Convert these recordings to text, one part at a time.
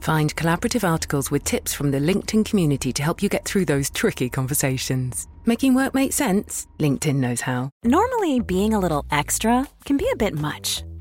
Find collaborative articles with tips from the LinkedIn community to help you get through those tricky conversations. Making work make sense? LinkedIn knows how. Normally, being a little extra can be a bit much,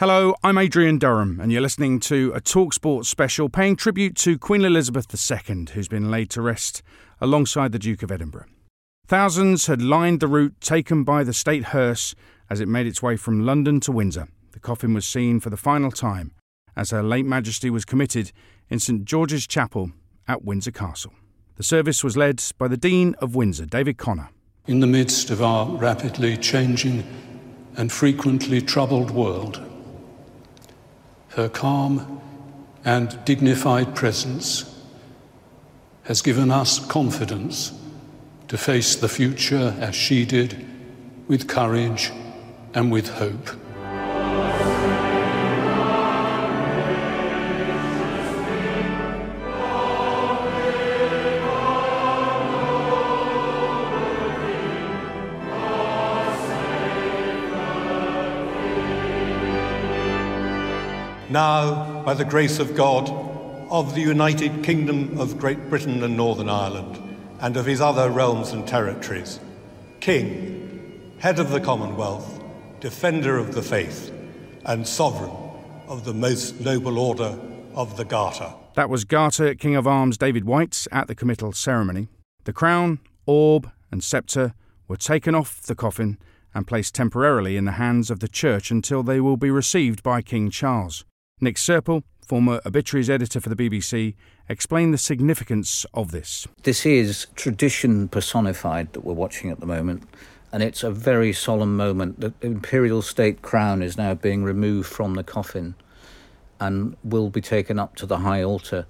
Hello, I'm Adrian Durham, and you're listening to a Talksport special paying tribute to Queen Elizabeth II, who's been laid to rest alongside the Duke of Edinburgh. Thousands had lined the route taken by the state hearse as it made its way from London to Windsor. The coffin was seen for the final time as Her late Majesty was committed in St George's Chapel at Windsor Castle. The service was led by the Dean of Windsor, David Conner. In the midst of our rapidly changing and frequently troubled world, her calm and dignified presence has given us confidence to face the future as she did, with courage and with hope. Now, by the grace of God, of the United Kingdom of Great Britain and Northern Ireland, and of his other realms and territories, King, head of the Commonwealth, defender of the faith, and sovereign of the most noble order of the Garter. That was Garter King of Arms David White at the committal ceremony. The crown, orb, and sceptre were taken off the coffin and placed temporarily in the hands of the Church until they will be received by King Charles. Nick Serpell, former obituaries editor for the BBC, explained the significance of this. This is tradition personified that we're watching at the moment, and it's a very solemn moment. The imperial state crown is now being removed from the coffin and will be taken up to the high altar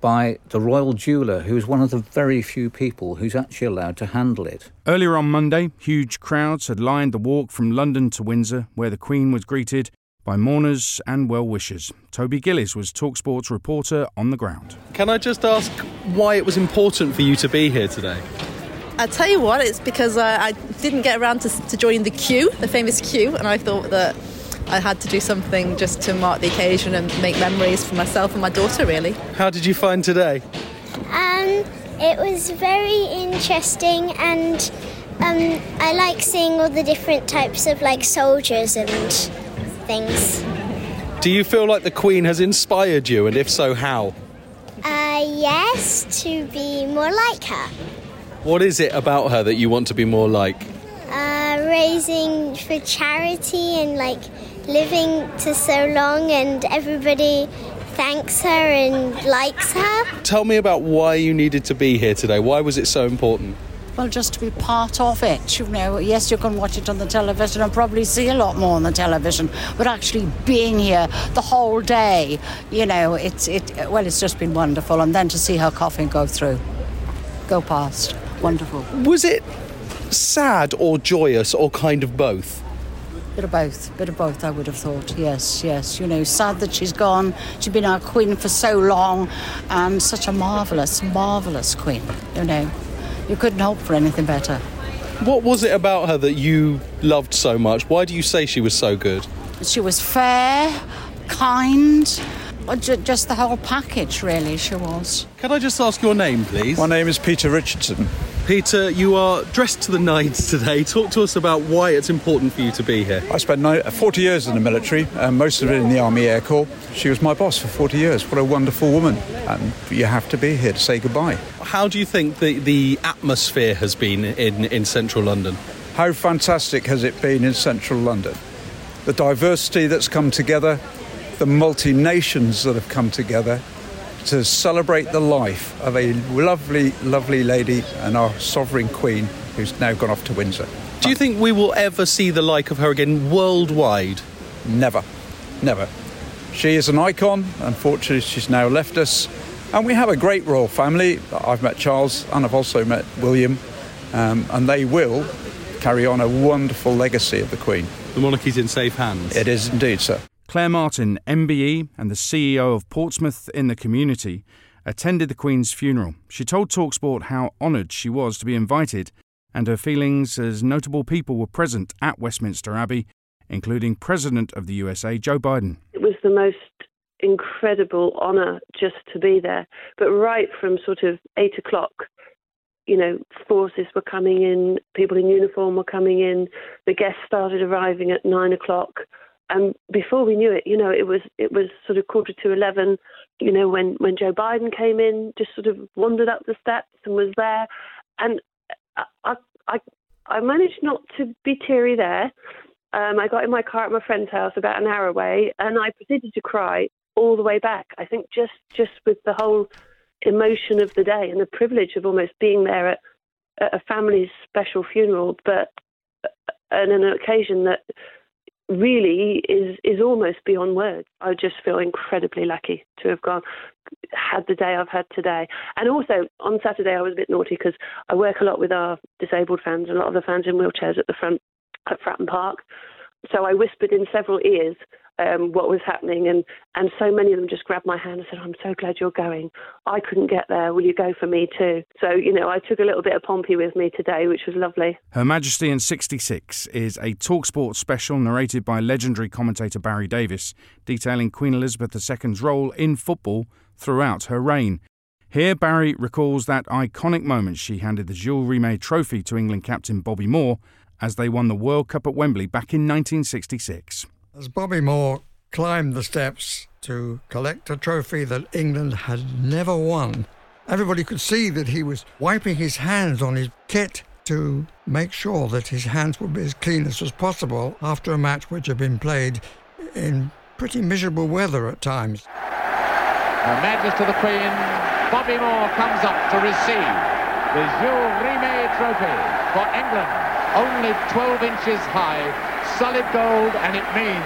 by the royal jeweller, who is one of the very few people who's actually allowed to handle it. Earlier on Monday, huge crowds had lined the walk from London to Windsor, where the Queen was greeted by mourners and well wishers. Toby Gillis was Talksport's reporter on the ground. Can I just ask why it was important for you to be here today? I tell you what, it's because uh, I didn't get around to, to join the queue, the famous queue, and I thought that I had to do something just to mark the occasion and make memories for myself and my daughter, really. How did you find today? Um, it was very interesting, and um, I like seeing all the different types of like soldiers and things. Do you feel like the Queen has inspired you, and if so, how? Uh, yes, to be more like her. What is it about her that you want to be more like? Uh, raising for charity and like living to so long, and everybody thanks her and likes her. Tell me about why you needed to be here today. Why was it so important? Well, just to be part of it, you know. Yes, you can watch it on the television and probably see a lot more on the television, but actually being here the whole day, you know, it's it. Well, it's just been wonderful, and then to see her coffin go through, go past, wonderful. Was it sad or joyous or kind of both? Bit of both, bit of both. I would have thought. Yes, yes. You know, sad that she's gone. She's been our queen for so long, and such a marvelous, marvelous queen. You know you couldn't hope for anything better. What was it about her that you loved so much? Why do you say she was so good? She was fair, kind, just the whole package, really, she was. Can I just ask your name, please? My name is Peter Richardson. Peter, you are dressed to the nines today. Talk to us about why it's important for you to be here. I spent 40 years in the military, and most of it in the Army Air Corps. She was my boss for 40 years. What a wonderful woman. And you have to be here to say goodbye. How do you think the, the atmosphere has been in, in central London? How fantastic has it been in central London? The diversity that's come together, the multi nations that have come together to celebrate the life of a lovely, lovely lady and our sovereign queen who's now gone off to Windsor. Do you think we will ever see the like of her again worldwide? Never. Never. She is an icon. Unfortunately, she's now left us. And we have a great royal family. I've met Charles and I've also met William. Um, and they will carry on a wonderful legacy of the Queen. The monarchy's in safe hands. It is indeed, sir. Clare Martin, MBE and the CEO of Portsmouth in the Community, attended the Queen's funeral. She told Talksport how honoured she was to be invited and her feelings as notable people were present at Westminster Abbey, including President of the USA, Joe Biden. It was the most incredible honour just to be there. But right from sort of eight o'clock, you know, forces were coming in, people in uniform were coming in, the guests started arriving at nine o'clock. And before we knew it, you know, it was it was sort of quarter to eleven. You know, when when Joe Biden came in, just sort of wandered up the steps and was there, and I I I managed not to be teary there. Um, I got in my car at my friend's house about an hour away, and I proceeded to cry all the way back. I think just just with the whole emotion of the day and the privilege of almost being there at, at a family's special funeral, but on an occasion that really is is almost beyond words. I just feel incredibly lucky to have gone had the day I've had today. And also on Saturday I was a bit naughty because I work a lot with our disabled fans a lot of the fans in wheelchairs at the front at Fratton Park. So I whispered in several ears um, what was happening, and, and so many of them just grabbed my hand and said, I'm so glad you're going. I couldn't get there. Will you go for me too? So, you know, I took a little bit of Pompey with me today, which was lovely. Her Majesty in 66 is a Talksport special narrated by legendary commentator Barry Davies, detailing Queen Elizabeth II's role in football throughout her reign. Here, Barry recalls that iconic moment she handed the Jules Rimet trophy to England captain Bobby Moore as they won the World Cup at Wembley back in 1966. As Bobby Moore climbed the steps to collect a trophy that England had never won, everybody could see that he was wiping his hands on his kit to make sure that his hands would be as clean as was possible after a match which had been played in pretty miserable weather at times. Her Majesty the Queen, Bobby Moore comes up to receive the Jules Rimet Trophy for England. Only 12 inches high, solid gold, and it means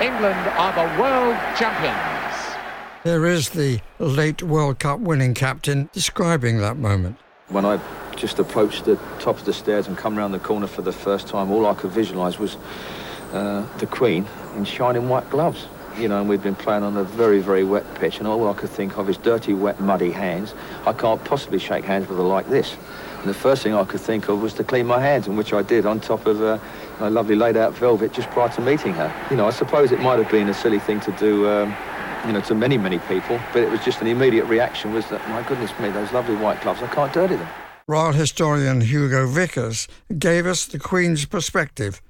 England are the world champions. There is the late World Cup winning captain describing that moment. When I just approached the top of the stairs and come round the corner for the first time, all I could visualise was uh, the Queen in shining white gloves. You know, and we'd been playing on a very, very wet pitch, and all I could think of is dirty, wet, muddy hands. I can't possibly shake hands with her like this. And the first thing I could think of was to clean my hands, and which I did on top of uh, a lovely laid-out velvet just prior to meeting her. You know, I suppose it might have been a silly thing to do, um, you know, to many, many people, but it was just an immediate reaction was that, my goodness me, those lovely white gloves, I can't dirty them. Royal historian Hugo Vickers gave us the Queen's perspective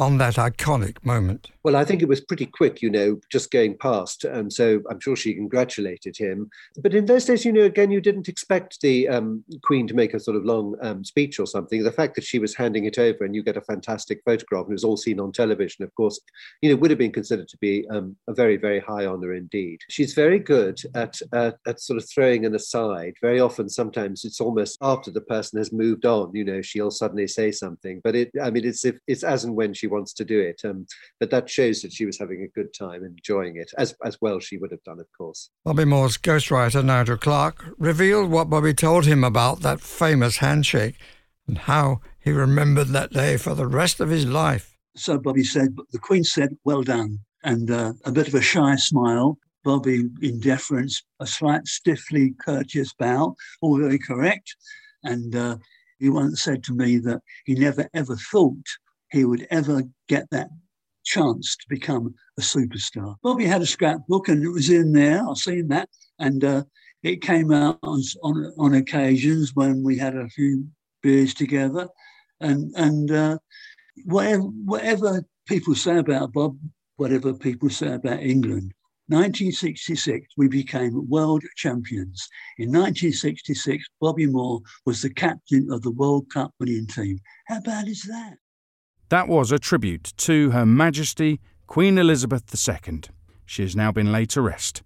on that iconic moment? Well, I think it was pretty quick, you know, just going past. And so I'm sure she congratulated him. But in those days, you know, again, you didn't expect the um, Queen to make a sort of long um, speech or something. The fact that she was handing it over and you get a fantastic photograph and it was all seen on television, of course, you know, would have been considered to be um, a very, very high honour indeed. She's very good at, uh, at sort of throwing an aside. Very often, sometimes it's almost after the person has moved on, you know, she'll suddenly say something. But it, I mean, it's, if, it's as and when she wants to do it. Um, but that shows that she was having a good time, enjoying it, as, as well she would have done, of course. Bobby Moore's ghostwriter, Nigel Clarke, revealed what Bobby told him about that famous handshake and how he remembered that day for the rest of his life. So Bobby said, the Queen said, well done, and uh, a bit of a shy smile. Bobby, in deference, a slight stiffly courteous bow, all very correct. And uh, he once said to me that he never ever thought he would ever get that chance to become a superstar. Bobby had a scrapbook and it was in there. I've seen that. And uh, it came out on, on, on occasions when we had a few beers together. And, and uh, whatever, whatever people say about Bob, whatever people say about England, 1966, we became world champions. In 1966, Bobby Moore was the captain of the World Cup winning team. How bad is that? That was a tribute to Her Majesty Queen Elizabeth II. She has now been laid to rest,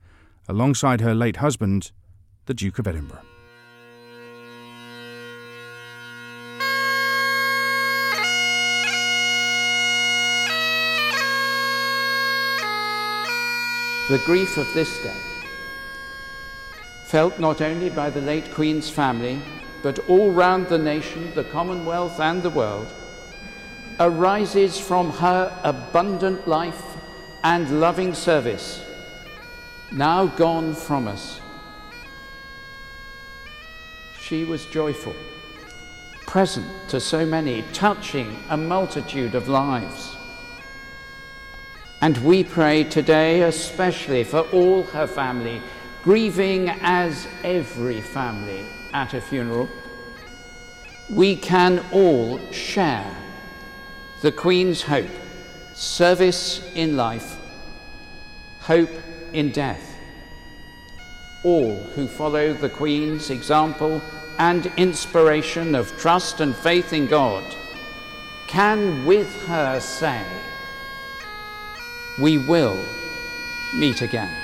alongside her late husband, the Duke of Edinburgh. The grief of this day, felt not only by the late Queen's family, but all round the nation, the Commonwealth, and the world, arises from her abundant life and loving service, now gone from us. She was joyful, present to so many, touching a multitude of lives. And we pray today, especially for all her family, grieving as every family at a funeral. We can all share the Queen's hope, service in life, hope in death. All who follow the Queen's example and inspiration of trust and faith in God can with her say, we will meet again.